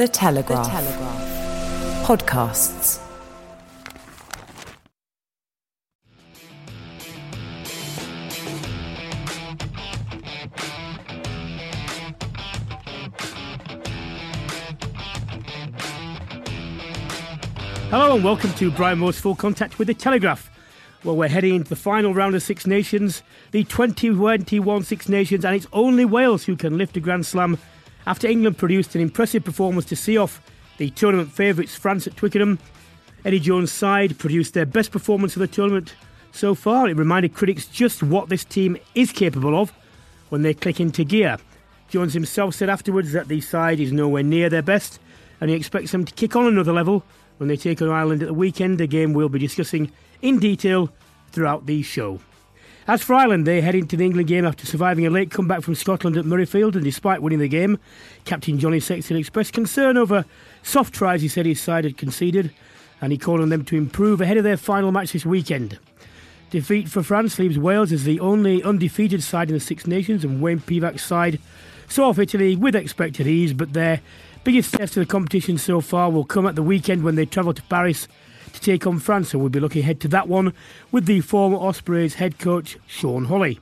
The Telegraph. The Telegraph. Podcasts. Hello and welcome to Brian Moore's Full Contact with the Telegraph. Well, we're heading into the final round of Six Nations, the 2021 Six Nations, and it's only Wales who can lift a Grand Slam after England produced an impressive performance to see off the tournament favourites France at Twickenham. Eddie Jones' side produced their best performance of the tournament so far. It reminded critics just what this team is capable of when they click into gear. Jones himself said afterwards that the side is nowhere near their best and he expects them to kick on another level when they take on Ireland at the weekend, a game we'll be discussing in detail throughout the show. As for Ireland, they head into the England game after surviving a late comeback from Scotland at Murrayfield, and despite winning the game, Captain Johnny Sexton expressed concern over soft tries he said his side had conceded, and he called on them to improve ahead of their final match this weekend. Defeat for France leaves Wales as the only undefeated side in the Six Nations, and Wayne Pivac's side saw off Italy with expected ease, but their Biggest test of the competition so far will come at the weekend when they travel to Paris to take on France, so we'll be looking ahead to that one with the former Ospreys head coach Sean Holley.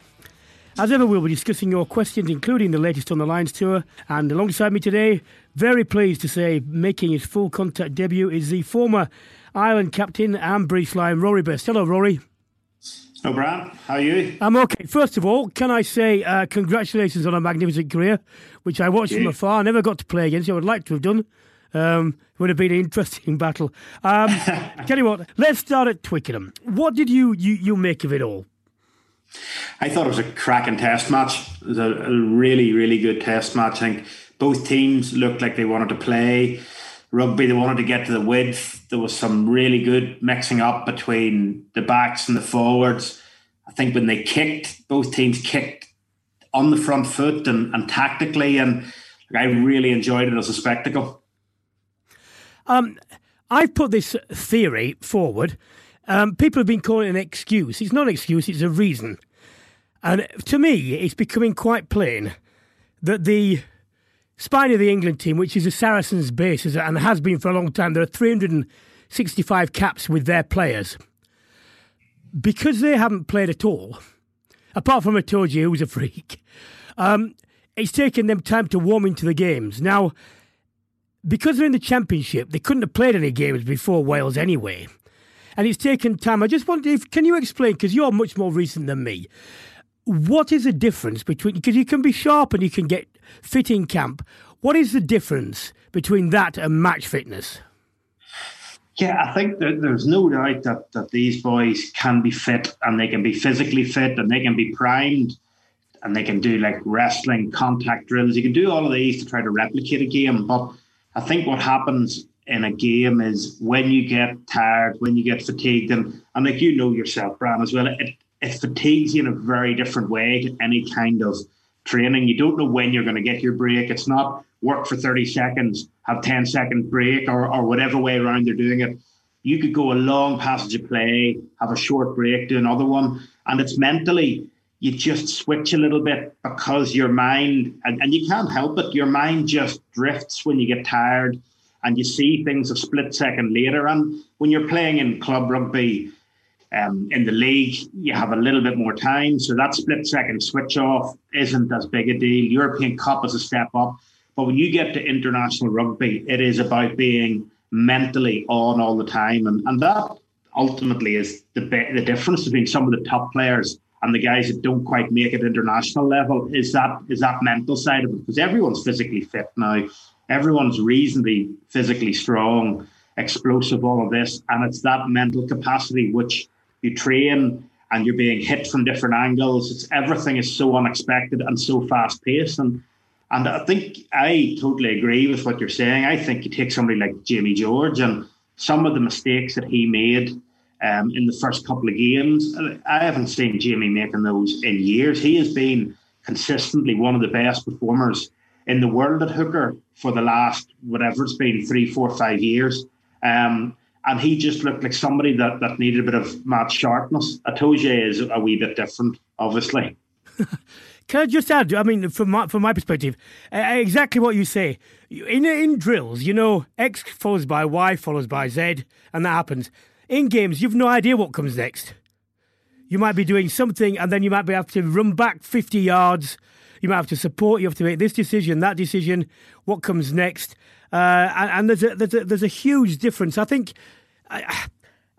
As ever, we'll be discussing your questions, including the latest on the Lions tour. And alongside me today, very pleased to say, making his full contact debut is the former Ireland captain and British Lion, Rory Best. Hello, Rory. Hello, Brad. How are you? I'm okay. First of all, can I say uh, congratulations on a magnificent career, which I watched from afar. I never got to play against you. I would like to have done. Um, it would have been an interesting battle. Um, tell you what, let's start at Twickenham. What did you, you, you make of it all? I thought it was a cracking test match. It was a, a really, really good test match. I think both teams looked like they wanted to play rugby. They wanted to get to the width. There was some really good mixing up between the backs and the forwards. I think when they kicked, both teams kicked on the front foot and, and tactically, and I really enjoyed it as a spectacle. Um, I've put this theory forward. Um, people have been calling it an excuse. It's not an excuse, it's a reason. And to me, it's becoming quite plain that the spine of the England team, which is the Saracens' base, and has been for a long time, there are 365 caps with their players. Because they haven't played at all, apart from Itoje, who's a freak, um, it's taken them time to warm into the games. Now, because they're in the Championship, they couldn't have played any games before Wales anyway. And it's taken time. I just wonder if, can you explain, because you're much more recent than me, what is the difference between, because you can be sharp and you can get fit in camp. What is the difference between that and match fitness? Yeah, I think there's no doubt that, that these boys can be fit and they can be physically fit and they can be primed and they can do like wrestling, contact drills. You can do all of these to try to replicate a game. But I think what happens in a game is when you get tired, when you get fatigued, and, and like you know yourself, Brian, as well, it, it fatigues you in a very different way to any kind of training. You don't know when you're going to get your break. It's not work for 30 seconds, have 10 second break or, or whatever way around they're doing it. You could go a long passage of play, have a short break, do another one. And it's mentally, you just switch a little bit because your mind, and, and you can't help it, your mind just drifts when you get tired and you see things a split second later. And when you're playing in club rugby, Um, in the league, you have a little bit more time, so that split second switch off isn't as big a deal. European Cup is a step up, but when you get to international rugby, it is about being mentally on all the time, and, and that ultimately is the the difference between some of the top players and the guys that don't quite make it international level is that is that mental side of it because everyone's physically fit now, everyone's reasonably physically strong, explosive, all of this, and it's that mental capacity which you train and you're being hit from different angles. It's everything is so unexpected and so fast paced and. And I think I totally agree with what you're saying. I think you take somebody like Jamie George and some of the mistakes that he made um, in the first couple of games. I haven't seen Jamie making those in years. He has been consistently one of the best performers in the world at hooker for the last whatever it's been three, four, five years. Um, and he just looked like somebody that, that needed a bit of match sharpness. Itoje is a wee bit different, obviously. Can I just add? I mean, from my from my perspective, uh, exactly what you say. In in drills, you know, X follows by Y follows by Z, and that happens. In games, you've no idea what comes next. You might be doing something, and then you might be have to run back 50 yards. You might have to support. You have to make this decision, that decision. What comes next? Uh, and, and there's a, there's a there's a huge difference. I think. I,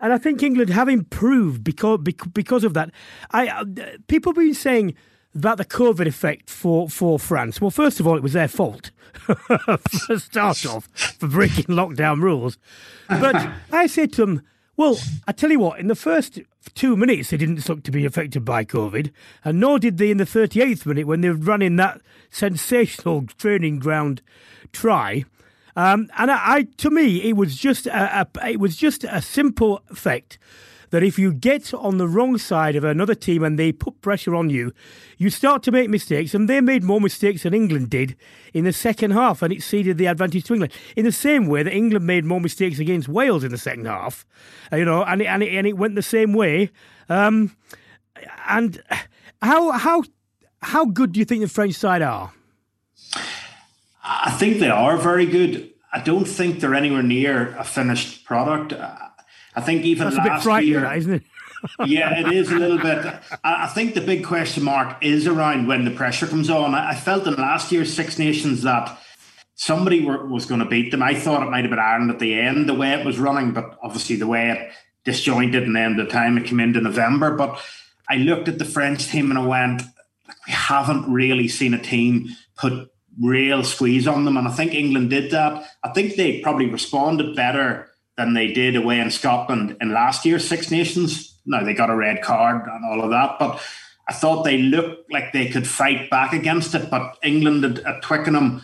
and I think England have improved because because of that. I uh, people have been saying about the COVID effect for, for France. Well, first of all, it was their fault for start off for breaking lockdown rules. But I said to them, well, I tell you what, in the first two minutes, they didn't look to be affected by COVID, and nor did they in the 38th minute when they were running that sensational training ground try. Um, and I, I, to me, it was just a, a, it was just a simple effect that if you get on the wrong side of another team and they put pressure on you, you start to make mistakes. And they made more mistakes than England did in the second half, and it ceded the advantage to England. In the same way that England made more mistakes against Wales in the second half, uh, you know, and it, and it, and it went the same way. Um, and how how how good do you think the French side are? I think they are very good. I don't think they're anywhere near a finished product. I think even That's last year, isn't it? yeah, it is a little bit. I think the big question mark is around when the pressure comes on. I felt in last year's Six Nations that somebody were, was going to beat them. I thought it might have been Ireland at the end, the way it was running, but obviously the way it disjointed and then the time it came into November. But I looked at the French team and I went, we haven't really seen a team put real squeeze on them. And I think England did that. I think they probably responded better than they did away in Scotland in last year's Six Nations. Now they got a red card and all of that, but I thought they looked like they could fight back against it. But England at, at Twickenham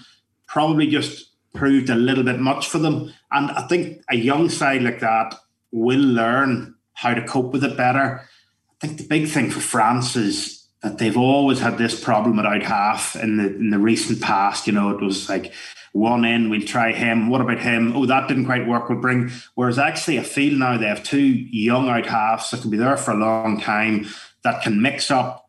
probably just proved a little bit much for them. And I think a young side like that will learn how to cope with it better. I think the big thing for France is that they've always had this problem without half in the in the recent past. You know, it was like one in, we'll try him. What about him? Oh, that didn't quite work. We'll bring. Whereas actually, I feel now they have two young out halves that can be there for a long time that can mix up.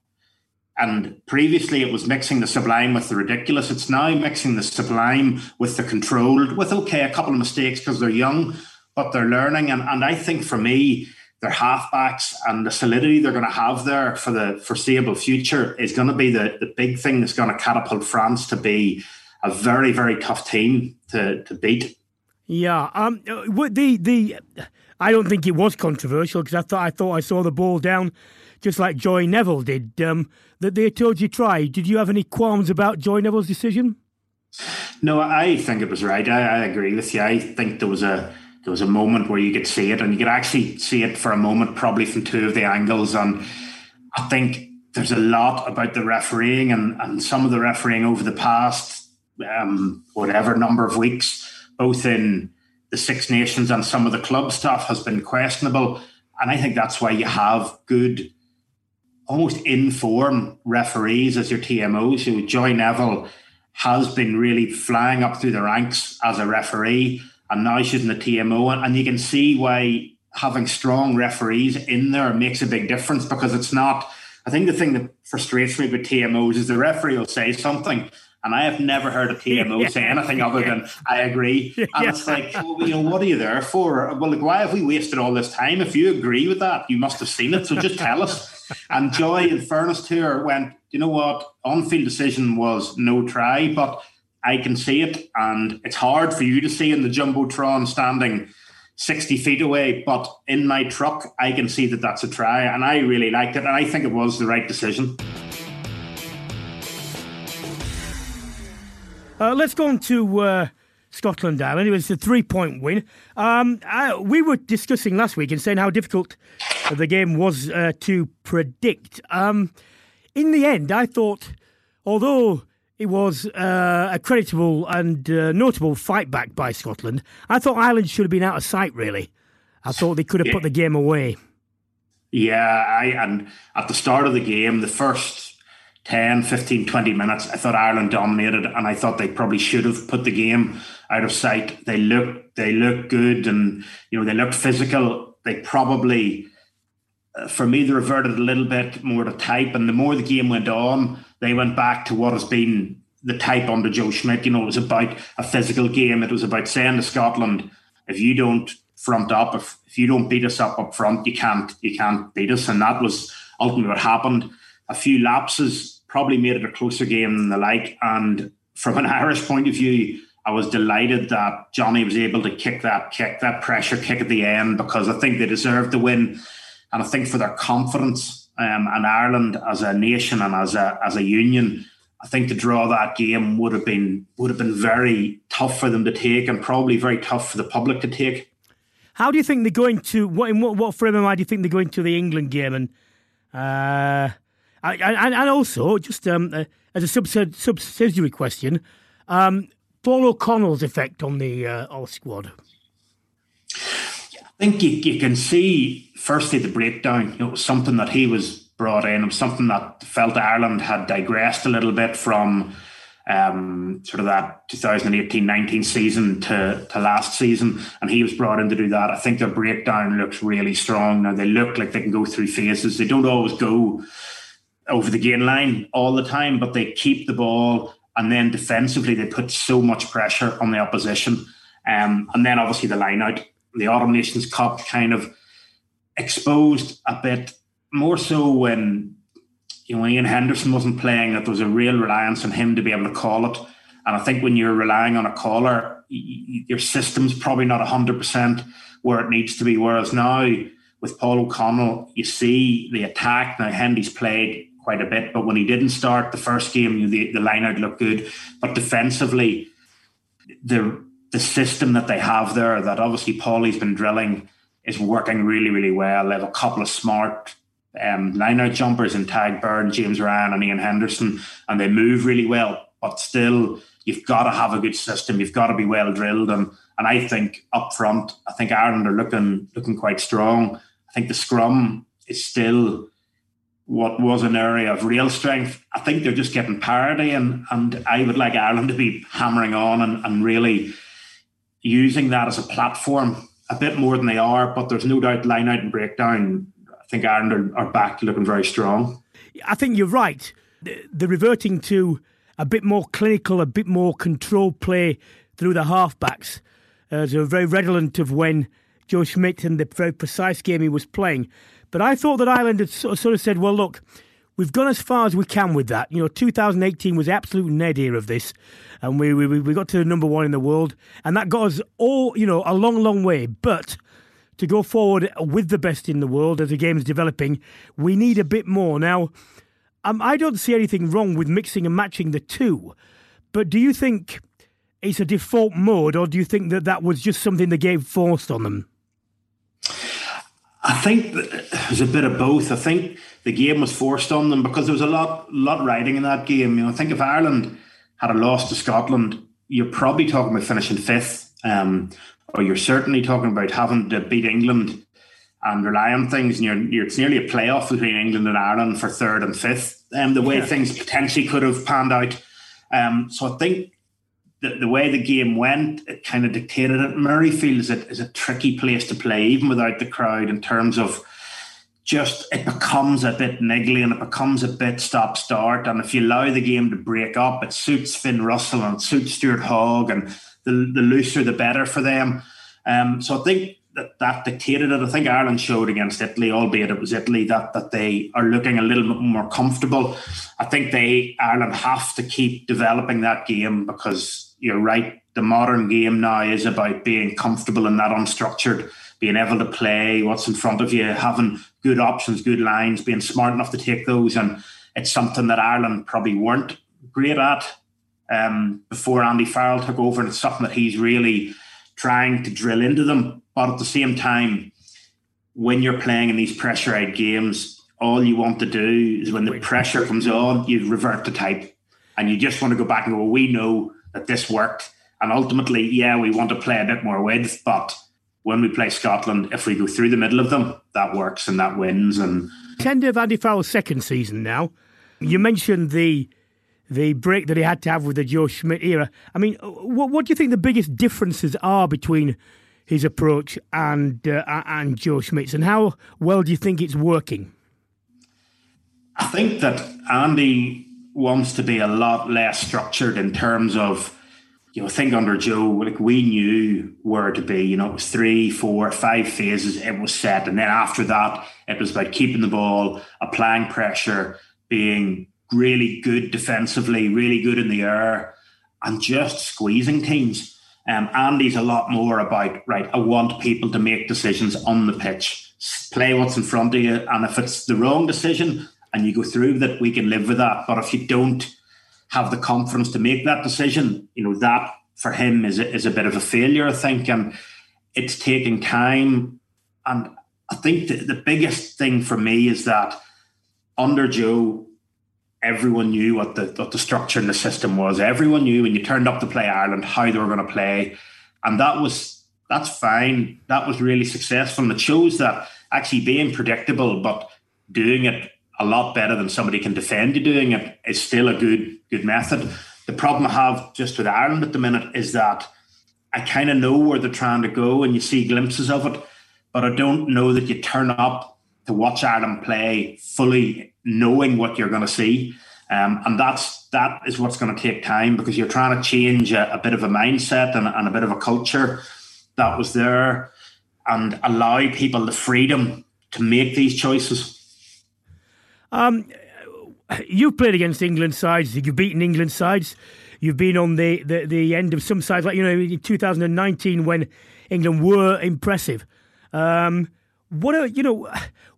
And previously, it was mixing the sublime with the ridiculous. It's now mixing the sublime with the controlled, with okay, a couple of mistakes because they're young, but they're learning. And, and I think for me, their halfbacks and the solidity they're going to have there for the foreseeable future is going to be the, the big thing that's going to catapult France to be a very very tough team to to beat. Yeah, um, the the I don't think it was controversial because I thought I thought I saw the ball down just like Joy Neville did. Um, that the Itoje try. Did you have any qualms about Joy Neville's decision? No, I think it was right. I, I agree with you. I think there was a there was a moment where you could see it, and you could actually see it for a moment, probably from two of the angles. And I think there's a lot about the refereeing and, and some of the refereeing over the past um, whatever number of weeks, both in the Six Nations and some of the club stuff, has been questionable. And I think that's why you have good, almost informed referees as your TMOs. Who Joy Neville has been really flying up through the ranks as a referee, and now she's in the TMO. And, and you can see why having strong referees in there makes a big difference because it's not. I think the thing that frustrates me with TMOs is the referee will say something And I have never heard a TMO yeah. say anything other than "I agree." And yeah. it's like, well, you know, what are you there for? Well, like, why have we wasted all this time? If you agree with that, you must have seen it. So just tell us. And Joy, in fairness to her, went, you know what? On-field decision was no try, but I can see it, and it's hard for you to see in the jumbotron standing 60 feet away, but in my truck, I can see that that's a try, and I really liked it, and I think it was the right decision. Uh, let's go on to uh, Scotland Ireland. It was a three point win. Um, I, we were discussing last week and saying how difficult the game was uh, to predict. Um, in the end, I thought, although it was uh, a creditable and uh, notable fight back by Scotland. I thought Ireland should have been out of sight, really. I thought they could have yeah. put the game away. Yeah, I and at the start of the game, the first 10, 15, 20 minutes, I thought Ireland dominated and I thought they probably should have put the game out of sight. They looked they looked good and you know they looked physical. They probably uh, for me they reverted a little bit more to type and the more the game went on, they went back to what has been the type under Joe Schmidt. You know, it was about a physical game. It was about saying to Scotland, if you don't front up, if, if you don't beat us up up front, you can't you can't beat us. And that was ultimately what happened. A few lapses probably made it a closer game than the like. And from an Irish point of view, I was delighted that Johnny was able to kick that kick, that pressure kick at the end, because I think they deserved the win. And I think for their confidence, um, and Ireland as a nation and as a as a union, I think to draw that game would have been would have been very tough for them to take, and probably very tough for the public to take. How do you think they're going to? What in what, what frame of mind do you think they're going to the England game? And uh, and, and also just um, uh, as a subsidiary question, um, Paul O'Connell's effect on the uh, All squad. I think you, you can see firstly the breakdown. You know, it was something that he was brought in. It was something that felt Ireland had digressed a little bit from um, sort of that 2018-19 season to, to last season, and he was brought in to do that. I think their breakdown looks really strong now. They look like they can go through phases. They don't always go over the gain line all the time, but they keep the ball, and then defensively they put so much pressure on the opposition. Um, and then obviously the line out the Autumn Nations Cup kind of exposed a bit more so when you know Ian Henderson wasn't playing that there was a real reliance on him to be able to call it. And I think when you're relying on a caller, your system's probably not hundred percent where it needs to be. Whereas now with Paul O'Connell, you see the attack. Now Hendy's played quite a bit, but when he didn't start the first game, the, the line out looked good. But defensively, the the system that they have there, that obviously Paulie's been drilling, is working really, really well. They have a couple of smart um, line out jumpers in Tadhg Beirne, James Ryan, and Ian Henderson, and they move really well. But still, you've got to have a good system. You've got to be well drilled, and and I think up front, I think Ireland are looking looking quite strong. I think the scrum is still what was an area of real strength. I think they're just getting parity, and and I would like Ireland to be hammering on and, and really using that as a platform a bit more than they are, but there's no doubt line out and breakdown. I think Ireland are, are back looking very strong. I think you're right. The reverting to a bit more clinical, a bit more controlled play through the halfbacks. Uh, they were very redolent of when Joe Schmidt and the very precise game he was playing. But I thought that Ireland had sort of said, well, look, we've gone as far as we can with that. You know, 2018 was absolute nadir of this and we, we we got to number one in the world, and that got us all you know a long, long way. But to go forward with the best in the world as the game is developing, we need a bit more now. Um, I don't see anything wrong with mixing and matching the two, but do you think it's a default mode, or do you think that that was just something the game forced on them? I think there's a bit of both. I think the game was forced on them because there was a lot, lot riding in that game. You know, I think if Ireland had a loss to Scotland, you're probably talking about finishing fifth, um, or you're certainly talking about having to beat England and rely on things. And you're, you're, it's nearly a playoff between England and Ireland for third and fifth. Um, the way yeah. things potentially could have panned out. Um, so I think the, the way the game went, it kind of dictated it. Murrayfield is a, is a tricky place to play, even without the crowd, in terms of just it becomes a bit niggly and it becomes a bit stop start. And if you allow the game to break up, it suits Finn Russell and it suits Stuart Hogg, and the, the looser the better for them. Um, so I think that that dictated it. I think Ireland showed against Italy, albeit it was Italy, that that they are looking a little bit more comfortable. I think they Ireland have to keep developing that game because you're right. The modern game now is about being comfortable in that unstructured being able to play what's in front of you, having good options, good lines, being smart enough to take those. And it's something that Ireland probably weren't great at um, before Andy Farrell took over. And it's something that he's really trying to drill into them. But at the same time, when you're playing in these pressurized games, all you want to do is when the pressure comes on, you revert to type. And you just want to go back and go, well, we know that this worked. And ultimately, yeah, we want to play a bit more width, but when we play Scotland, if we go through the middle of them, that works and that wins. And end of Andy Farrell's second season now. You mentioned the the break that he had to have with the Joe Schmidt era. I mean, what what do you think the biggest differences are between his approach and uh, and Joe Schmidt's, and how well do you think it's working? I think that Andy wants to be a lot less structured in terms of you know, think under Joe, like we knew where to be. You know, it was three, four, five phases. It was set, and then after that, it was about keeping the ball, applying pressure, being really good defensively, really good in the air, and just squeezing teams. Um, Andy's a lot more about right. I want people to make decisions on the pitch, play what's in front of you, and if it's the wrong decision and you go through that, we can live with that. But if you don't have the confidence to make that decision, you know, that for him is a, is a bit of a failure, I think. And it's taking time. And I think the, the biggest thing for me is that under Joe, everyone knew what the what the structure in the system was. Everyone knew when you turned up to play Ireland how they were going to play, and that was that's fine. That was really successful, and it shows that actually being predictable but doing it a lot better than somebody can defend you doing it is still a good good method. The problem I have just with Ireland at the minute is that I kind of know where they're trying to go and you see glimpses of it, but I don't know that you turn up to watch Ireland play fully knowing what you're going to see. Um, and that's that is what's going to take time because you're trying to change a, a bit of a mindset and, and a bit of a culture that was there and allow people the freedom to make these choices. Um, you've played against England sides. You've beaten England sides. You've been on the, the, the end of some sides, like you know, in 2019 when England were impressive. Um, what are you know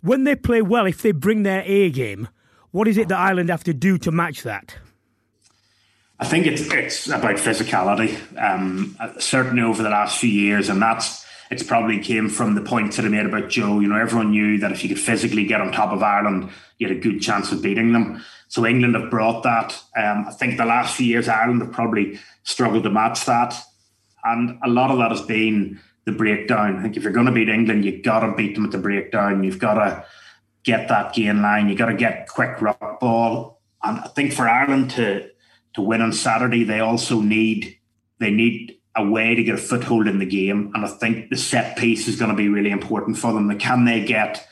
when they play well? If they bring their A game, what is it that Ireland have to do to match that? I think it's it's about physicality. Um, certainly over the last few years, and that's it's probably came from the points that I made about Joe. You know, everyone knew that if you could physically get on top of Ireland, you had a good chance of beating them. So England have brought that. Um, I think the last few years, Ireland have probably struggled to match that. And a lot of that has been the breakdown. I think if you're going to beat England, you've got to beat them at the breakdown. You've got to get that gain line. You've got to get quick rock ball. And I think for Ireland to to win on Saturday, they also need they need a way to get a foothold in the game. And I think the set piece is going to be really important for them. Can they get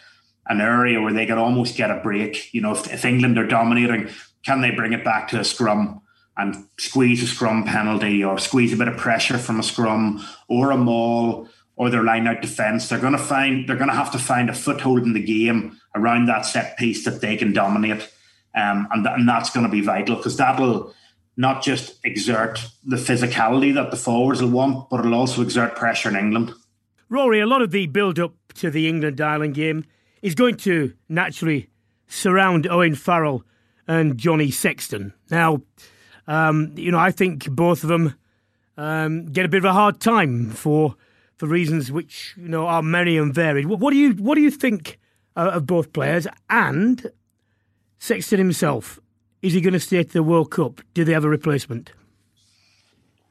an area where they can almost get a break? You know, if, if England are dominating, can they bring it back to a scrum and squeeze a scrum penalty or squeeze a bit of pressure from a scrum or a maul or their line out defence? They're going to find they're going to have to find a foothold in the game around that set piece that they can dominate. Um, and, th- and that's going to be vital because that'll not just exert the physicality that the forwards will want, but it'll also exert pressure in England. Rory, a lot of the build up to the England Ireland game is going to naturally surround Owen Farrell and Johnny Sexton. Now, um, you know, I think both of them um, get a bit of a hard time for for reasons which you know are many and varied. What, what do you what do you think uh, of both players and Sexton himself? Is he going to stay at the World Cup? Do they have a replacement?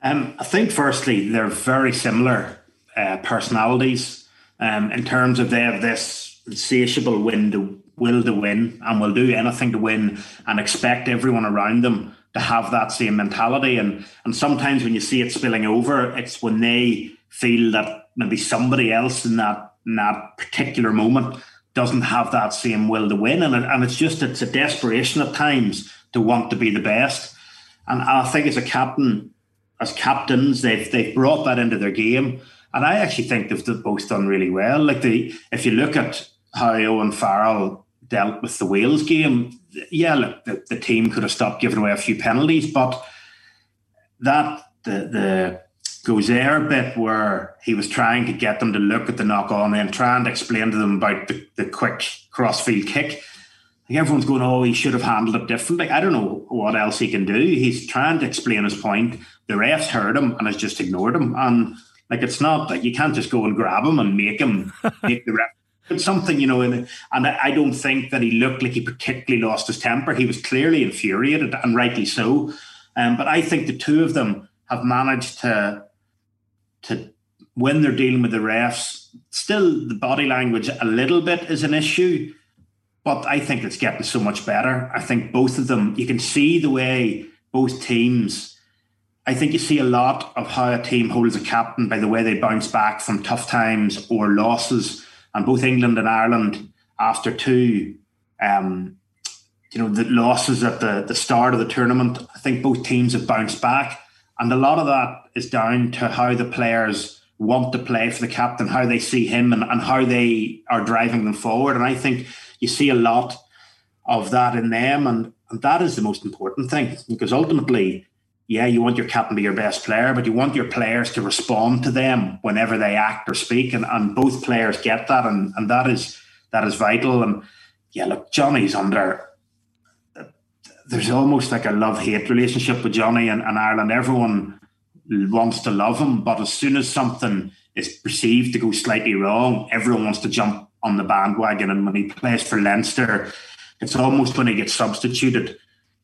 Um, I think, firstly, they're very similar uh, personalities um, in terms of they have this insatiable win to, will to win and will do anything to win and expect everyone around them to have that same mentality. And, and sometimes when you see it spilling over, it's when they feel that maybe somebody else in that, in that particular moment doesn't have that same will to win, and and it's just it's a desperation at times to want to be the best. And I think as a captain, as captains, they've they've brought that into their game, and I actually think they've both done really well. Like the if you look at how Owen Farrell dealt with the Wales game, yeah, look, the, the team could have stopped giving away a few penalties, but that the the Gozaire bit where he was trying to get them to look at the knock on and trying to explain to them about the, the quick crossfield kick. Like everyone's going, oh, he should have handled it differently. I don't know what else he can do. He's trying to explain his point. The refs heard him and has just ignored him. And like it's not like you can't just go and grab him and make him make the ref. It's something, you know, and, and I don't think that he looked like he particularly lost his temper. He was clearly infuriated and rightly so. Um, but I think the two of them have managed to to when they're dealing with the refs, still the body language a little bit is an issue, but I think it's getting so much better. I think both of them, you can see the way both teams. I think you see a lot of how a team holds a captain by the way they bounce back from tough times or losses. And both England and Ireland, after two, um, you know, the losses at the, the start of the tournament, I think both teams have bounced back. And a lot of that is down to how the players want to play for the captain, how they see him, and, and how they are driving them forward. And I think you see a lot of that in them. And, and that is the most important thing because ultimately, yeah, you want your captain to be your best player, but you want your players to respond to them whenever they act or speak. And, and both players get that. And, and that is that is vital. And yeah, look, Johnny's under there's almost like a love hate relationship with Johnny and, and Ireland. Everyone wants to love him, but as soon as something is perceived to go slightly wrong, everyone wants to jump on the bandwagon. And when he plays for Leinster, it's almost when he gets substituted.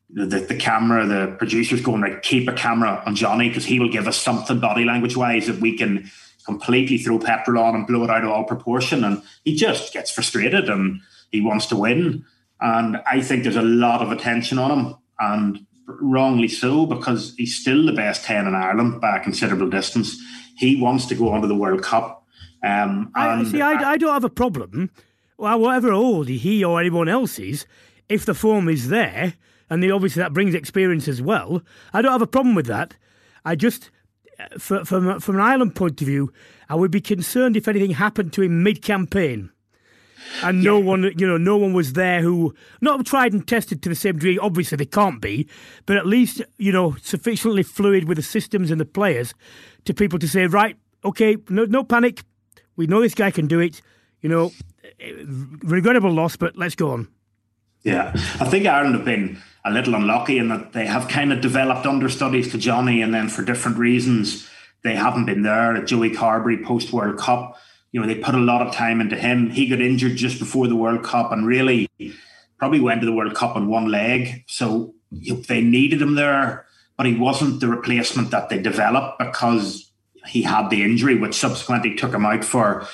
The, the, camera, the producers going, right, keep a camera on Johnny because he will give us something body language wise that we can completely throw petrol on and blow it out of all proportion. And he just gets frustrated and he wants to win. And I think there's a lot of attention on him, and wrongly so, because he's still the best 10 in Ireland by a considerable distance. He wants to go on to the World Cup. Um, I, see, I, I, don't have a problem, well, whatever old he or anyone else is, if the form is there, and obviously that brings experience as well, I don't have a problem with that. I just, from, from, from an Ireland point of view, I would be concerned if anything happened to him mid campaign and no one, you know, no one was there who not tried and tested to the same degree. Obviously, they can't be, but at least you know sufficiently fluid with the systems and the players to people to say, right, okay, no, no panic. We know this guy can do it. You know, regrettable loss, but let's go on. Yeah, I think Ireland have been a little unlucky in that they have kind of developed understudies to Johnny, and then for different reasons they haven't been there. At Joey Carbery post World Cup you know, they put a lot of time into him. He got injured just before the World Cup and really probably went to the World Cup on one leg. So they needed him there, but he wasn't the replacement that they developed because he had the injury, which subsequently took him out for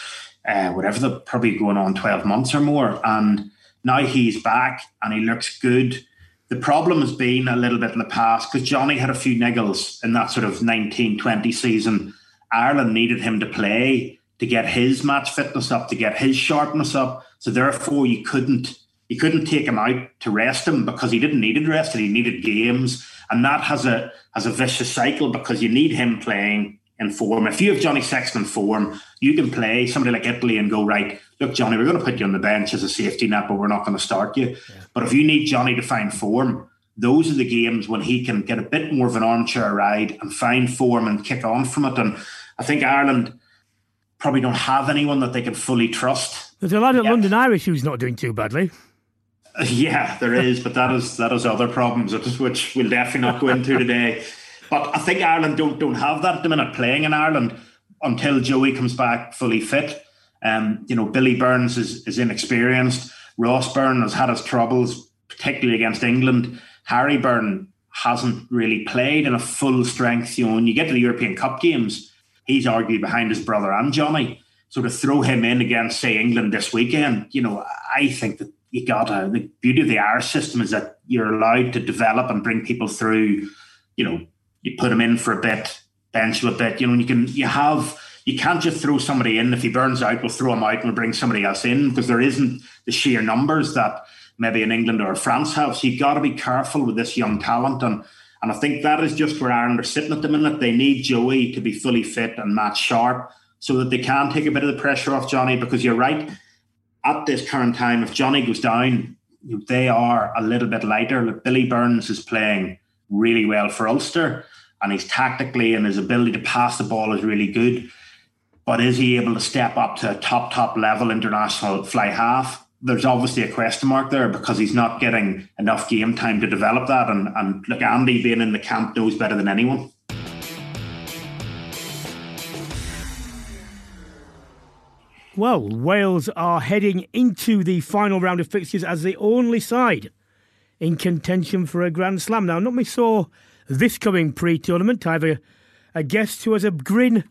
uh, whatever the probably going on 12 months or more. And now he's back and he looks good. The problem has been a little bit in the past because Johnny had a few niggles in that sort of 1920 season. Ireland needed him to play to get his match fitness up, to get his sharpness up. So therefore, you couldn't you couldn't take him out to rest him because he didn't need it rested. He needed games, and that has a has a vicious cycle because you need him playing in form. If you have Johnny Sexton in form, you can play somebody like Italy and go right. Look, Johnny, we're going to put you on the bench as a safety net, but we're not going to start you. Yeah. But if you need Johnny to find form, those are the games when he can get a bit more of an armchair ride and find form and kick on from it. And I think Ireland probably don't have anyone that they can fully trust. There's a lot of London Irish who's not doing too badly. Yeah, there is, but that is that is other problems which we'll definitely not go into today. But I think Ireland don't don't have that at the minute playing in Ireland until Joey comes back fully fit. Um, you know, Billy Burns is is inexperienced. Ross Byrne has had his troubles, particularly against England. Harry Byrne hasn't really played in a full strength. You know, when you get to the European Cup games, he's arguably behind his brother and Johnny. So to throw him in against, say, England this weekend, you know, I think that you got to, the beauty of the Irish system is that you're allowed to develop and bring people through, you know, you put them in for a bit, bench them a bit, you know, and you can, you have, you can't just throw somebody in. If he burns out, we'll throw him out and we'll bring somebody else in because there isn't the sheer numbers that maybe in England or France have. So you've got to be careful with this young talent. And and I think that is just where Ireland are sitting at the minute. They need Joey to be fully fit and match sharp so that they can take a bit of the pressure off Johnny because you're right. At this current time, if Johnny goes down, they are a little bit lighter. Like Billy Burns is playing really well for Ulster and he's tactically and his ability to pass the ball is really good. But is he able to step up to a top, top level international fly half? There's obviously a question mark there because he's not getting enough game time to develop that. And, and look, Andy being in the camp knows better than anyone. Well, Wales are heading into the final round of fixtures as the only side in contention for a Grand Slam. Now, not me saw this coming pre-tournament. I have a, a guest who has a grin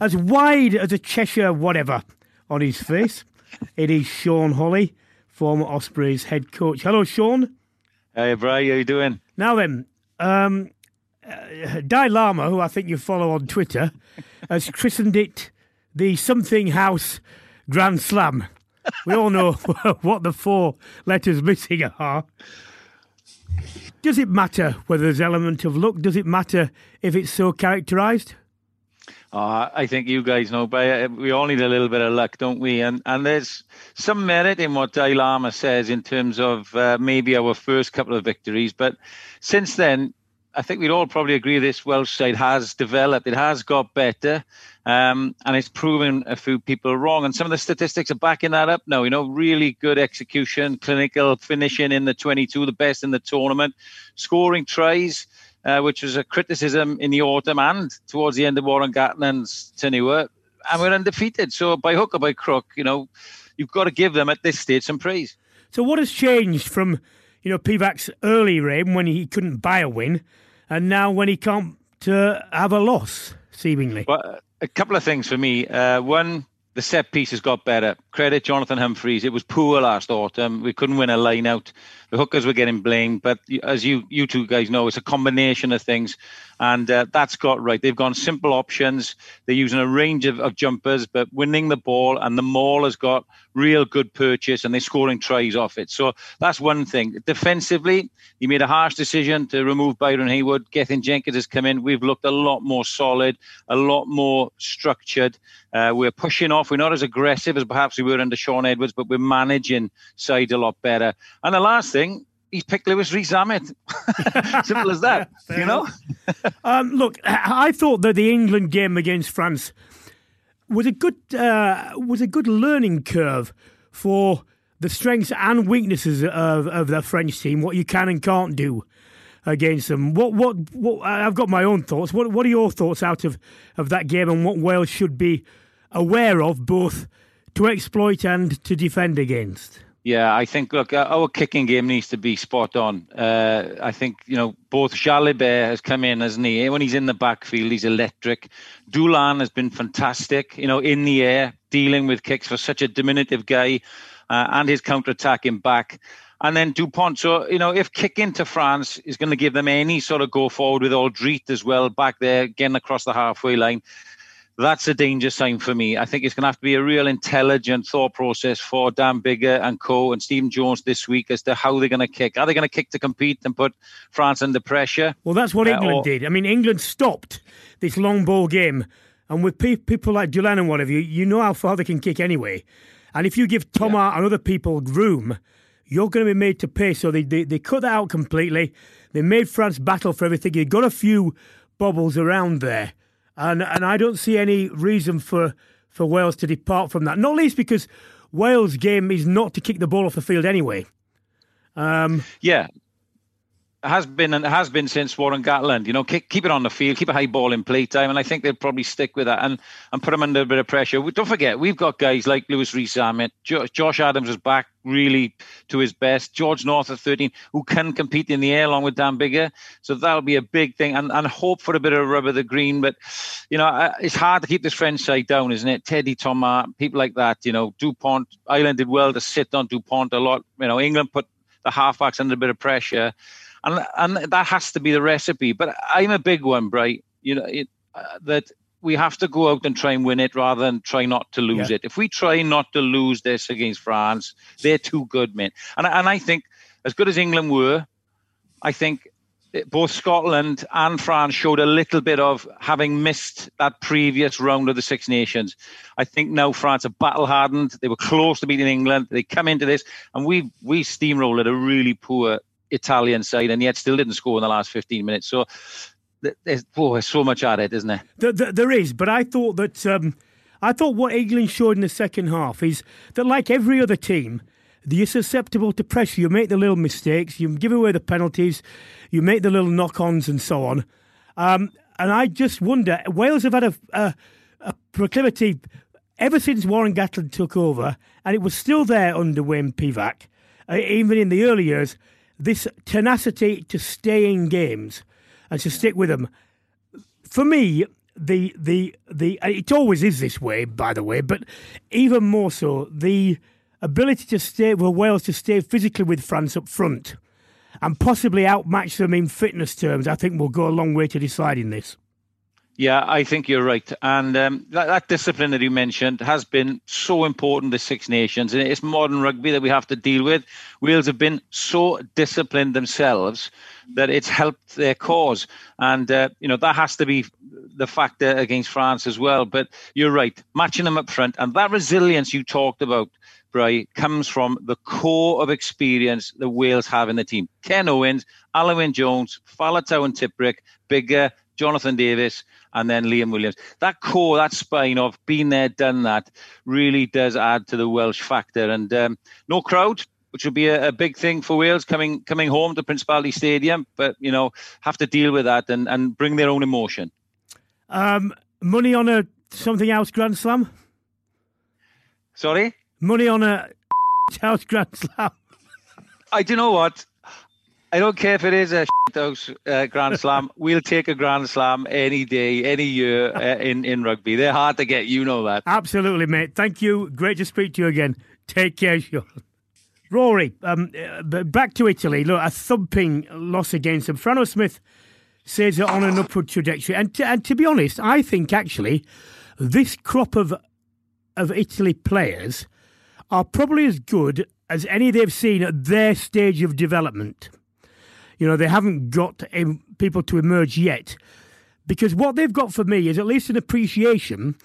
as wide as a Cheshire whatever on his face. it is Sean Holley, former Ospreys head coach. Hello, Sean. Hey, Brian, how you doing? Now then, um, uh, Di Lama, who I think you follow on Twitter, has christened it the Something House Grand Slam. We all know what the four letters missing are. Does it matter whether there's element of luck? Does it matter if it's so characterised? Uh, I think you guys know, but uh, we all need a little bit of luck, don't we? And and there's some merit in what Di Lama says in terms of uh, maybe our first couple of victories. But since then, I think we'd all probably agree this Welsh side has developed. It has got better. Um, and it's proven a few people wrong. And some of the statistics are backing that up now. You know, really good execution, clinical finishing in the 22, the best in the tournament, scoring tries, uh, which was a criticism in the autumn and towards the end of Warren Gatland's tenure. And we're undefeated. So by hook or by crook, you know, you've got to give them at this stage some praise. So what has changed from, you know, Pivac's early reign when he couldn't buy a win and now when he can't uh, have a loss, seemingly? Well, a couple of things for me. Uh, one, the set pieces got better. Credit Jonathan Humphreys. It was poor last autumn. We couldn't win a line out. The hookers were getting blamed. But as you you two guys know, it's a combination of things. And uh, that's got right. They've gone simple options. They're using a range of, of jumpers, but winning the ball. And the maul has got real good purchase and they're scoring tries off it. So that's one thing. Defensively, he made a harsh decision to remove Byron Hayward. Gethin Jenkins has come in. We've looked a lot more solid, a lot more structured. Uh, we're pushing off. We're not as aggressive as perhaps we were under Shaun Edwards, but we're managing side a lot better. And the last thing, he's picked Louis Rees-Zammit. Simple as that, you know? um, look, I thought that the England game against France was a good uh, was a good learning curve for the strengths and weaknesses of, of the French team, what you can and can't do against them. What, what, what, I've got my own thoughts. What, what are your thoughts out of, of that game and what Wales should be aware of, both to exploit and to defend against? Yeah, I think look, uh, our kicking game needs to be spot on. Uh, I think you know both Jalibert has come in, hasn't he? When he's in the backfield, he's electric. Dulin has been fantastic. You know, in the air, dealing with kicks for such a diminutive guy, uh, and his counter-attacking back. And then Dupont. So, you know, if kicking to France is going to give them any sort of go forward with Alldritt as well back there, getting across the halfway line, that's a danger sign for me. I think it's going to have to be a real intelligent thought process for Dan Biggar and Co. and Stephen Jones this week as to how they're going to kick. Are they going to kick to compete and put France under pressure? Well, that's what uh, England or, did. I mean, England stopped this long ball game, and with pe- people like Dulin and whatever, you, you know how far they can kick anyway. And if you give Thomas yeah. and other people room, you're going to be made to pay. So they, they, they cut that out completely. They made France battle for everything. You got a few bubbles around there and and I don't see any reason for for Wales to depart from that. Not least because Wales' game is not to kick the ball off the field anyway. Um, yeah, has been and has been since Warren Gatland. You know, keep, keep it on the field, keep a high ball in playtime, and I think they'll probably stick with that and, and put them under a bit of pressure. We, don't forget, we've got guys like Louis Rees-Zammit, Josh Adams is back really to his best. George North at 13, who can compete in the air along with Dan Biggar. So that'll be a big thing, and, and hope for a bit of rubber the green. But you know, it's hard to keep this French side down, isn't it? Teddy Thomas, people like that. You know, Dupont. Ireland did well to sit on Dupont a lot. You know, England put the halfbacks under a bit of pressure and and that has to be the recipe. But I'm a big one, Bright. You know it, uh, that we have to go out and try and win it rather than try not to lose Yeah. it. If we try not to lose this against France, they're too good, mate. And I- and I think as good as England were, I think both Scotland and France showed a little bit of having missed that previous round of the Six Nations. I think now France are battle hardened. They were close to beating England. They come into this, and we we steamrolled at a really poor Italian side, and yet still didn't score in the last 15 minutes. So there's, oh, there's so much at it, isn't there? There, there, is, but I thought that um, I thought what England showed in the second half is that, like every other team, you're susceptible to pressure. You make the little mistakes, you give away the penalties, you make the little knock-ons, and so on. Um, and I just wonder, Wales have had a, a, a proclivity ever since Warren Gatland took over, and it was still there under Wayne Pivac, uh, even in the early years. This tenacity to stay in games and to stick with them for me, the the the it always is this way, by the way, but even more so, the ability to stay for Wales to stay physically with France up front and possibly outmatch them in fitness terms, I think will go a long way to deciding this. Yeah, I think you're right. And um, that, that discipline that you mentioned has been so important to Six Nations. And it's modern rugby that we have to deal with. Wales have been so disciplined themselves that it's helped their cause. And, uh, you know, that has to be the factor against France as well. But you're right, matching them up front. And that resilience you talked about, Bry, comes from the core of experience that Wales have in the team. Ken Owens, Alun Wyn Jones, Faletau and Tipuric, Biggar, Jonathan Davies, and then Liam Williams. That core, that spine of been there, done that, really does add to the Welsh factor. And um, no crowd, which would be a, a, big thing for Wales coming coming home to Principality Stadium, but you know have to deal with that and, and bring their own emotion. Um, money on a something else Grand Slam. Sorry, money on a house Grand Slam. I do you know what. I don't care if it is a house uh, Grand Slam. we'll take a Grand Slam any day, any year uh, in, in rugby. They're hard to get, you know that. Absolutely, mate. Thank you. Great to speak to you again. Take care, Sean. Rory, um, uh, back to Italy. Look, a thumping loss against them. Franco Smith says they're on an upward trajectory. And to, and to be honest, I think actually this crop of of Italy players are probably as good as any they've seen at their stage of development. You know, they haven't got people to emerge yet. Because what they've got for me is at least an appreciation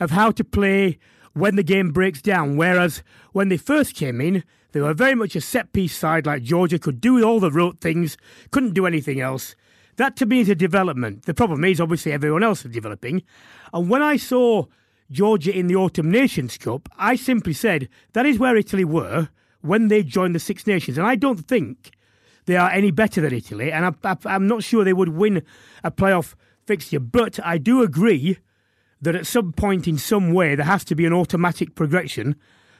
of how to play when the game breaks down. Whereas when they first came in, they were very much a set piece side like Georgia, could do all the rote things, couldn't do anything else. That to me is a development. The problem is obviously everyone else is developing. And when I saw Georgia in the Autumn Nations Cup, I simply said that is where Italy were when they joined the Six Nations. And I don't think they are any better than Italy. And I, am not sure they would win a playoff fixture. But I do agree that at some point in some way there has to be an automatic progression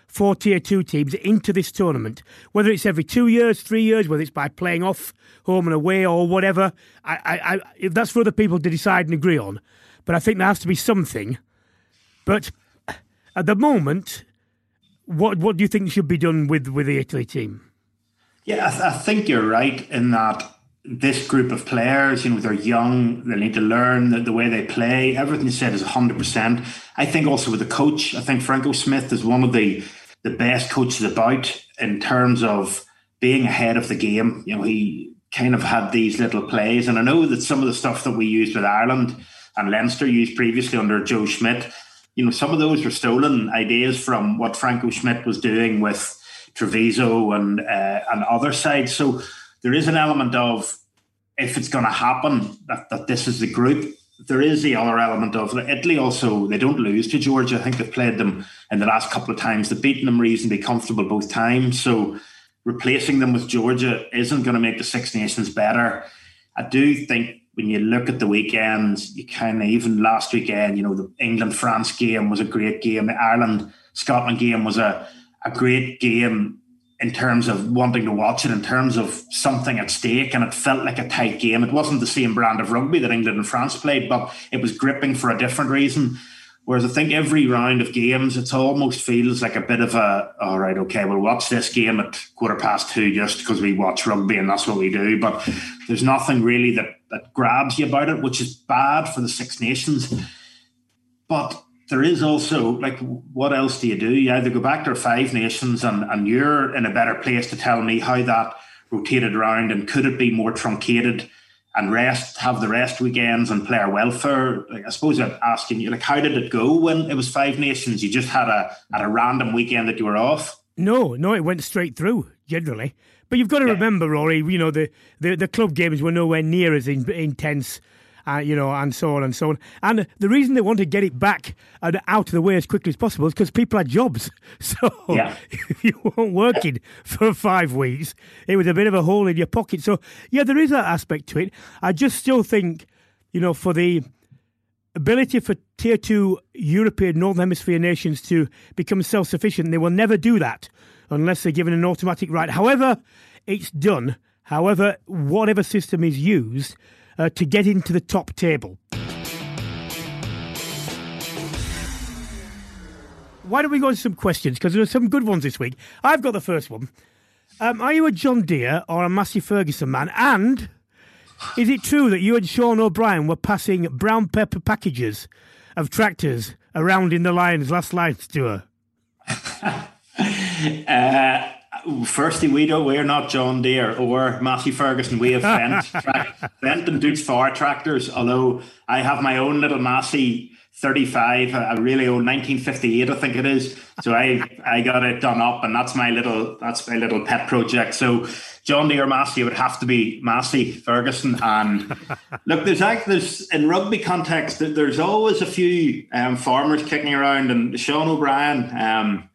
for tier two teams into this tournament. Whether it's every two years, three years, whether it's by playing off home and away or whatever, I, I, I, that's for other people to decide and agree on. But I think there has to be something. But at the moment, what what do you think should be done with, with the Italy team? Yeah, I, th- I think you're right in that this group of players, you know, they're young, they need to learn the, the way they play. Everything you said is 100%. I think also with the coach, I think Franco Smith is one of the, the best coaches about in terms of being ahead of the game. You know, he kind of had these little plays. And I know that some of the stuff that we used with Ireland and Leinster used previously under Joe Schmidt, you know, some of those were stolen ideas from what Franco Schmidt was doing with Treviso and uh, and other sides. So there is an element of if it's going to happen that, that this is the group. There is the other element of Italy also, they don't lose to Georgia. I think they've played them in the last couple of times. They've beaten them reasonably comfortable both times. So replacing them with Georgia isn't going to make the Six Nations better. I do think when you look at the weekends, you kind of, even last weekend, you know, the England France game was a great game. The Ireland Scotland game was a, a great game in terms of wanting to watch it, in terms of something at stake, and it felt like a tight game. It wasn't the same brand of rugby that England and France played, but it was gripping for a different reason. Whereas I think every round of games, it almost feels like a bit of a, all right, okay, we'll watch this game at quarter past two just because we watch rugby and that's what we do. But there's nothing really that, that grabs you about it, which is bad for the Six Nations but there is also like what else do you do? You either go back to Five Nations and, and you're in a better place to tell me how that rotated around and could it be more truncated and rest have the rest weekends and player welfare. Like I suppose I'm asking you, like, how did it go when it was Five Nations? You just had a had a random weekend that you were off. No, no, it went straight through generally. But you've got to yeah. remember, Rory. You know the, the, the club games were nowhere near as in, intense uh, you know, and so on and so on. And the reason they want to get it back and out of the way as quickly as possible is because people had jobs. So yeah. if you weren't working for five weeks, it was a bit of a hole in your pocket. So yeah, there is that aspect to it. I just still think, you know, for the ability for tier two European Northern Hemisphere nations to become self sufficient, they will never do that unless they're given an automatic right. However, it's done. However, whatever system is used, uh, to get into the top table. Why don't we go to some questions? Because there are some good ones this week. I've got the first one. Um, are you a John Deere or a Massey Ferguson man? And is it true that you and Sean O'Brien were passing brown paper packages of tractors around in the Lions last Lions tour? uh, firstly, we don't. We're not John Deere or Massey Ferguson. We have Fendt, Fendt and Deutz-Fahr tractors. Although I have my own little Massey 35, a really old 1958, I think it is. So I I got it done up, and that's my little that's my little pet project. So John Deere Massey would have to be Massey Ferguson. And look, there's actually there's in rugby context, there's always a few um, farmers kicking around, and Sean O'Brien. Um,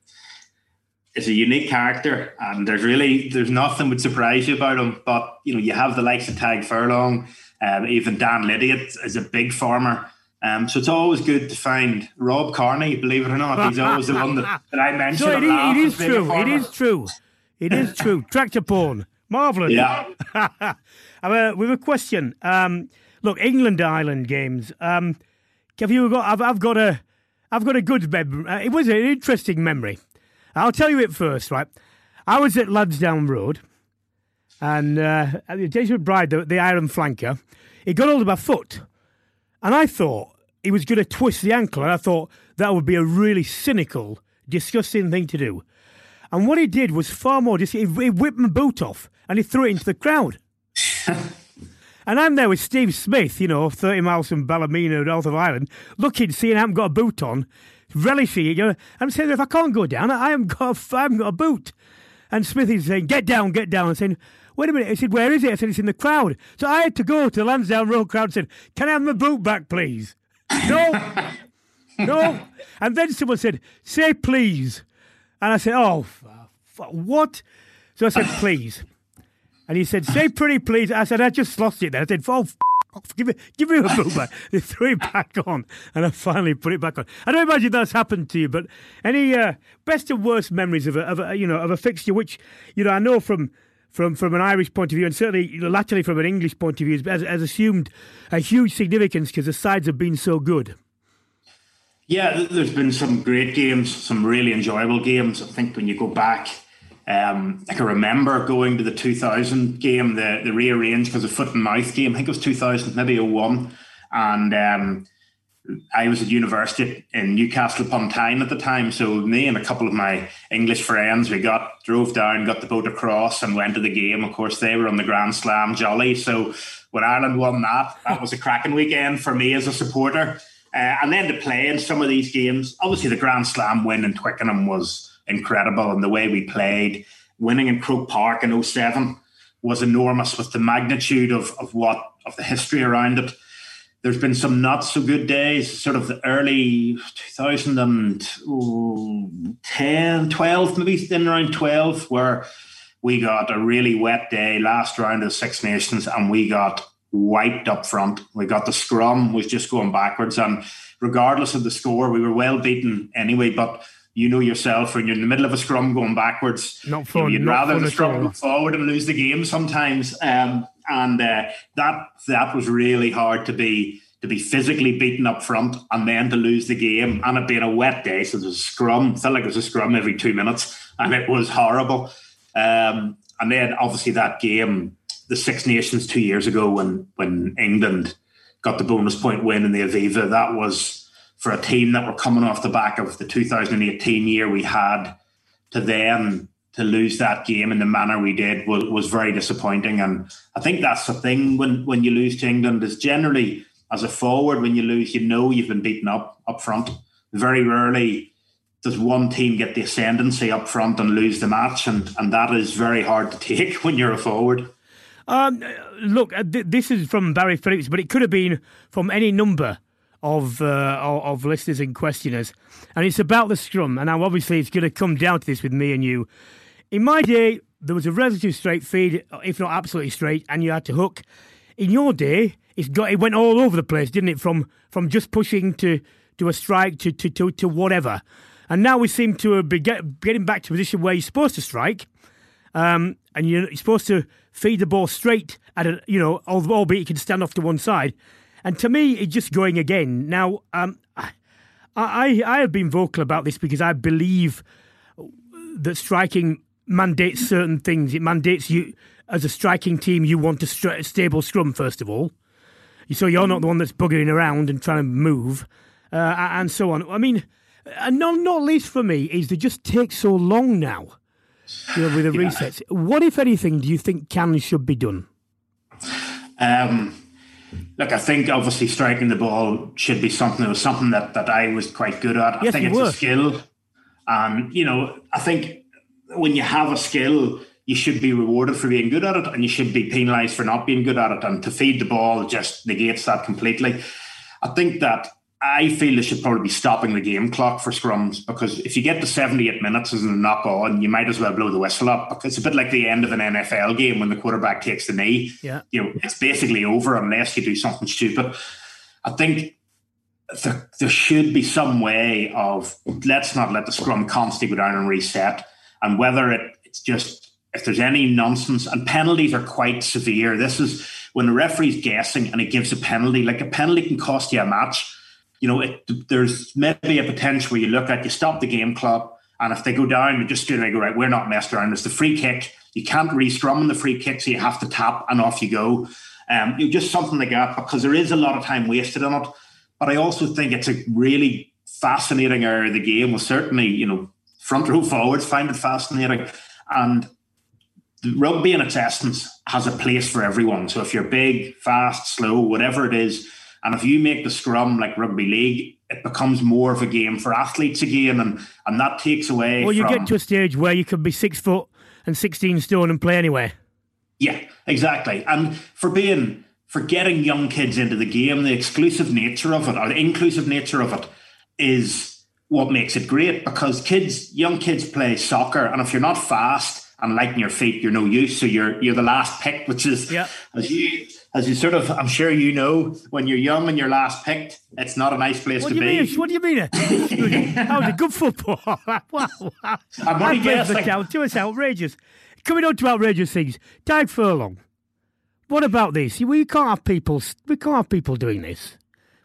is a unique character, and there's really there's nothing would surprise you about him. But you know, you have the likes of Tadhg Furlong, um, even Dan Lydiate is a big farmer. Um, so it's always good to find Rob Kearney, Believe it or not, he's always the one that, that I mentioned. So it, it is true. It is true. It is true. Tractor porn, marvelous. Yeah. uh, we have a question. Um, look, England Ireland games. Um, have you got? I've, I've got a. I've got a good memory. Uh, it was an interesting memory. I'll tell you it first, right? I was at Lansdowne Road, and uh, at the Jason Bride, the, the iron flanker, he got hold of my foot, and I thought he was going to twist the ankle, and I thought that would be a really cynical, disgusting thing to do. And what he did was far more. Just, he, he whipped my boot off and he threw it into the crowd. and I'm there with Steve Smith, you know, 30 miles from Ballymena, north of Ireland, looking, seeing I haven't got a boot on, relishing it. You know, I'm saying, if I can't go down, I haven't got a, I haven't got a boot. And Smithy's saying, get down, get down. And saying, wait a minute. He said, where is it? I said, it's in the crowd. So I had to go to the Lansdowne Road crowd and said, can I have my boot back, please? No. no. And then someone said, say please. And I said, oh, what? So I said, please. And he said, say pretty please. I said, I just lost it there. I said, oh, give me, give me a boot back. They threw it back on, and I finally put it back on. I don't imagine that's happened to you, but any uh, best and worst memories of a, of a, you know, of a fixture, which you know, I know from from from an Irish point of view, and certainly you know, latterly from an English point of view, has, has assumed a huge significance because the sides have been so good. Yeah, there's been some great games, some really enjoyable games. I think when you go back um, I can remember going to the 2000 game, the, the rearranged because of foot and mouth game. I think it was 2000, maybe 01. And um, I was at university in Newcastle upon Tyne at the time. So me and a couple of my English friends, we got drove down, got the boat across, and went to the game. Of course, they were on the Grand Slam jolly. So when Ireland won that, that was a cracking weekend for me as a supporter. Uh, and then to play in some of these games, obviously the Grand Slam win in Twickenham was incredible. And the way we played, winning in Croke Park in 07 was enormous with the magnitude of, of what of the history around it. There's been some not so good days, sort of the early 2010, 12, maybe in around 12, where we got a really wet day last round of Six Nations and we got wiped up front. We got the scrum was just going backwards. And regardless of the score, we were well beaten anyway. But you know yourself when you're in the middle of a scrum going backwards. Not fun. You would rather the scrum go forward and lose the game sometimes. Um, and uh, that that was really hard to be to be physically beaten up front and then to lose the game and it being a wet day. So there's a scrum. felt like it was a scrum every two minutes, and it was horrible. Um, and then obviously that game, the Six Nations two years ago when when England got the bonus point win in the Aviva, that was for a team that were coming off the back of the 2018 year we had to then to lose that game in the manner we did was, was very disappointing. And I think that's the thing when, when you lose to England is generally as a forward, when you lose, you know you've been beaten up up front. Very rarely does one team get the ascendancy up front and lose the match, and, and that is very hard to take when you're a forward. Um, look, uh, this is from Barry Phillips, but it could have been from any number of uh, of listeners and questioners, and it's about the scrum. And now, obviously, it's going to come down to this with me and you. In my day, there was a relatively straight feed, if not absolutely straight, and you had to hook. In your day, it's got it went all over the place, didn't it? From from just pushing to to a strike to to to, to whatever. And now we seem to be get, getting back to a position where you're supposed to strike, um, and you're, you're, supposed to feed the ball straight at a, you know, albeit you can stand off to one side. And to me, it's just going again. Now, um, I, I, I have been vocal about this because I believe that striking mandates certain things. It mandates you, as a striking team, you want a st- stable scrum, first of all. So you're not the one that's buggering around and trying to move, uh, and so on. I mean, and not, not least for me is they just take so long now you know, with the yeah. resets. What, if anything, do you think can and should be done? Um, look, I think obviously striking the ball should be something. It was something that, that I was quite good at. Yes, I think it's were. a skill. And, you know, I think when you have a skill, you should be rewarded for being good at it and you should be penalised for not being good at it. And to feed the ball just negates that completely. I think that I feel they should probably be stopping the game clock for scrums because if you get to 78 minutes as a knock on, you might as well blow the whistle up because it's a bit like the end of an NFL game when the quarterback takes the knee. Yeah. You know, it's basically over unless you do something stupid. I think there, there should be some way of let's not let the scrum constantly go down and reset. And whether it, it's just if there's any nonsense and penalties are quite severe. This is when the referee's guessing and he gives a penalty, like a penalty can cost you a match you know, it, there's maybe a potential where you look at you stop the game club, and if they go down, you just do they go right. We're not messed around. It's the free kick. You can't re-scrum on the free kick, so you have to tap, and off you go. Um, you just something like that because there is a lot of time wasted on it. But I also think it's a really fascinating area of the game. Well, certainly, you know, front row forwards find it fascinating, and rugby in its essence has a place for everyone. So if you're big, fast, slow, whatever it is, and if you make the scrum like rugby league, it becomes more of a game for athletes again, and and that takes away. Well, you from, get to a stage where you can be six foot and sixteen stone and play anywhere. Yeah, exactly. And for being for getting young kids into the game, the exclusive nature of it or the inclusive nature of it is what makes it great because kids, young kids play soccer, and if you're not fast and lighting your feet, you're no use. So you're you're the last pick, which is yeah. as you as you sort of, I'm sure you know, when you're young and you're last picked, it's not a nice place what to be. Mean? What do you mean? that was a good football. wow, wow. I'm only guessing. Count. It's outrageous. Coming on to outrageous things. Tadhg Furlong. What about this? We can't have people. We can't have people doing this.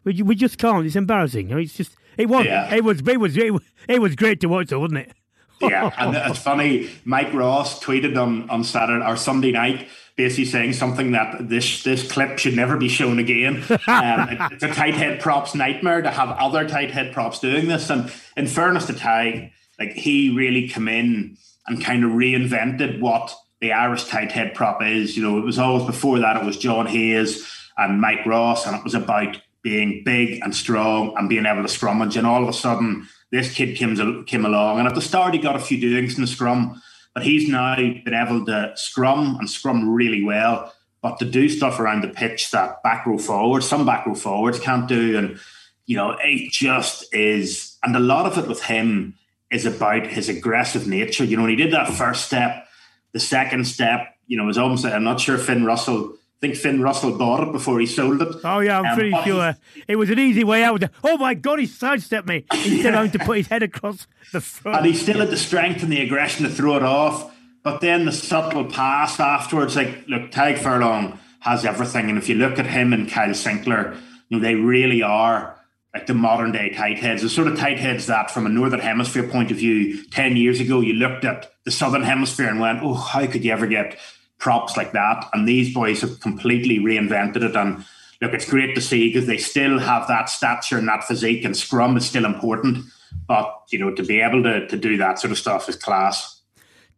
We, we just can't. It's embarrassing. It's just. It was. Yeah. It was. It was. It was. It was great to watch, though, wasn't it? yeah, and it's funny. Mike Ross tweeted on on Saturday or Sunday night basically saying something that this this clip should never be shown again. Um, it's a tight head props nightmare to have other tight head props doing this. And in fairness to Tadhg, like he really came in and kind of reinvented what the Irish tight head prop is. You know, it was always before that it was John Hayes and Mike Ross, and it was about being big and strong and being able to scrummage. And all of a sudden, this kid came, came along, and at the start he got a few doings in the scrum but he's now been able to scrum and scrum really well, but to do stuff around the pitch that back row forwards, some back row forwards can't do. And, you know, it just is. And a lot of it with him is about his aggressive nature. You know, when he did that first step, the second step, you know, was almost, I'm not sure Finn Russell think Finn Russell bought it before he sold it. Oh yeah, I'm um, pretty sure it was an easy way out. Oh my God, he sidestepped me instead of having to put his head across the front. And he still had the strength and the aggression to throw it off. But then the subtle pass afterwards, like look, Tadhg Furlong has everything, and if you look at him and Kyle Sinckler, you know they really are like the modern day tight heads, the sort of tight heads that, from a northern hemisphere point of view, ten years ago, you looked at the southern hemisphere and went, "Oh, how could you ever get props like that. And these boys have completely reinvented it. And look, it's great to see because they still have that stature and that physique, and scrum is still important. But you know, to be able to to do that sort of stuff is class.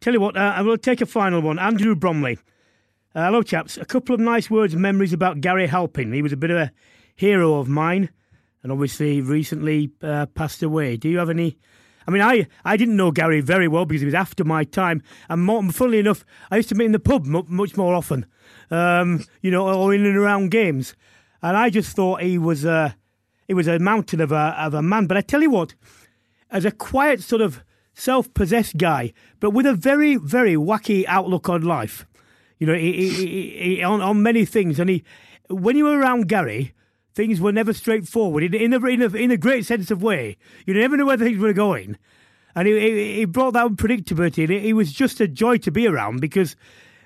Tell you what, uh, I will take a final one. Andrew Bromley. Uh, hello, chaps. A couple of nice words and memories about Gary Halpin. He was a bit of a hero of mine, and obviously recently uh, passed away. Do you have any? I mean, I, I didn't know Gary very well because he was after my time, and more, funnily enough, I used to meet in the pub much more often, um, you know, or in and around games, and I just thought he was a he was a mountain of a of a man. But I tell you what, as a quiet sort of self-possessed guy, but with a very very wacky outlook on life, you know, he, he, he, on on many things, and he when you were around Gary things were never straightforward in, in, a, in, a, in a great sense of way. You never knew where things were going. And he, he brought that unpredictability, and it, it was just a joy to be around because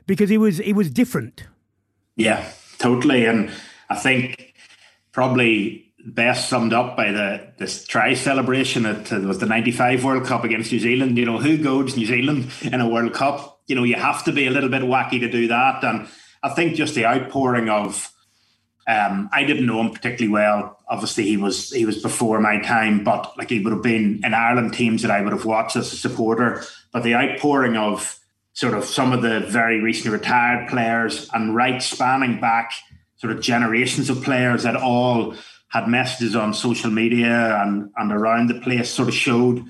because he was he was different. Yeah, totally. And I think probably best summed up by the this try celebration at uh, was the '95 World Cup against New Zealand. You know, who goes New Zealand in a World Cup? You know, you have to be a little bit wacky to do that. And I think just the outpouring of um, I didn't know him particularly well. Obviously, he was he was before my time, but like he would have been in Ireland teams that I would have watched as a supporter. But the outpouring of sort of some of the very recently retired players and right spanning back sort of generations of players that all had messages on social media and, and around the place sort of showed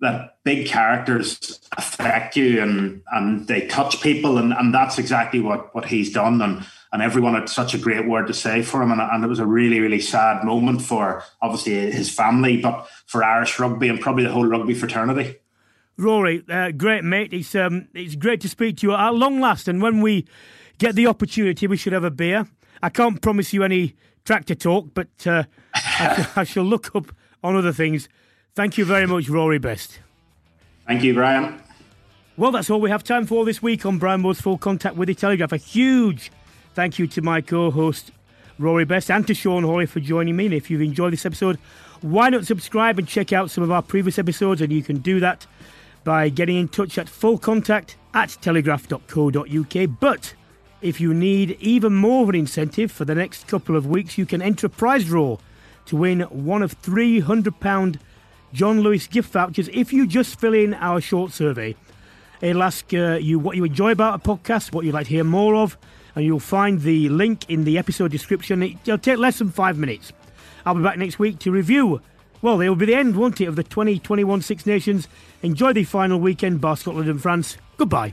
that big characters affect you and and they touch people and, and that's exactly what what he's done and and everyone had such a great word to say for him. And, and it was a really, really sad moment for obviously his family, but for Irish rugby and probably the whole rugby fraternity. Rory, uh, great mate. It's um, it's great to speak to you at long last. And when we get the opportunity, we should have a beer. I can't promise you any tractor talk, but uh, I, I shall look up on other things. Thank you very much, Rory Best. Thank you, Brian. Well, that's all we have time for this week on Brian Moore's Full Contact with the Telegraph. A huge Thank you to my co host, Rory Best, and to Sean Holley for joining me. And if you've enjoyed this episode, why not subscribe and check out some of our previous episodes? And you can do that by getting in touch at fullcontact at telegraph.co.uk. But if you need even more of an incentive for the next couple of weeks, you can enter a prize draw to win one of £300 John Lewis gift vouchers if you just fill in our short survey. It'll ask uh, you what you enjoy about a podcast, what you'd like to hear more of, and you'll find the link in the episode description. It'll take less than five minutes. I'll be back next week to review. Well, it will be the end, won't it, of the 2021 Six Nations. Enjoy the final weekend, bar Scotland and France. Goodbye.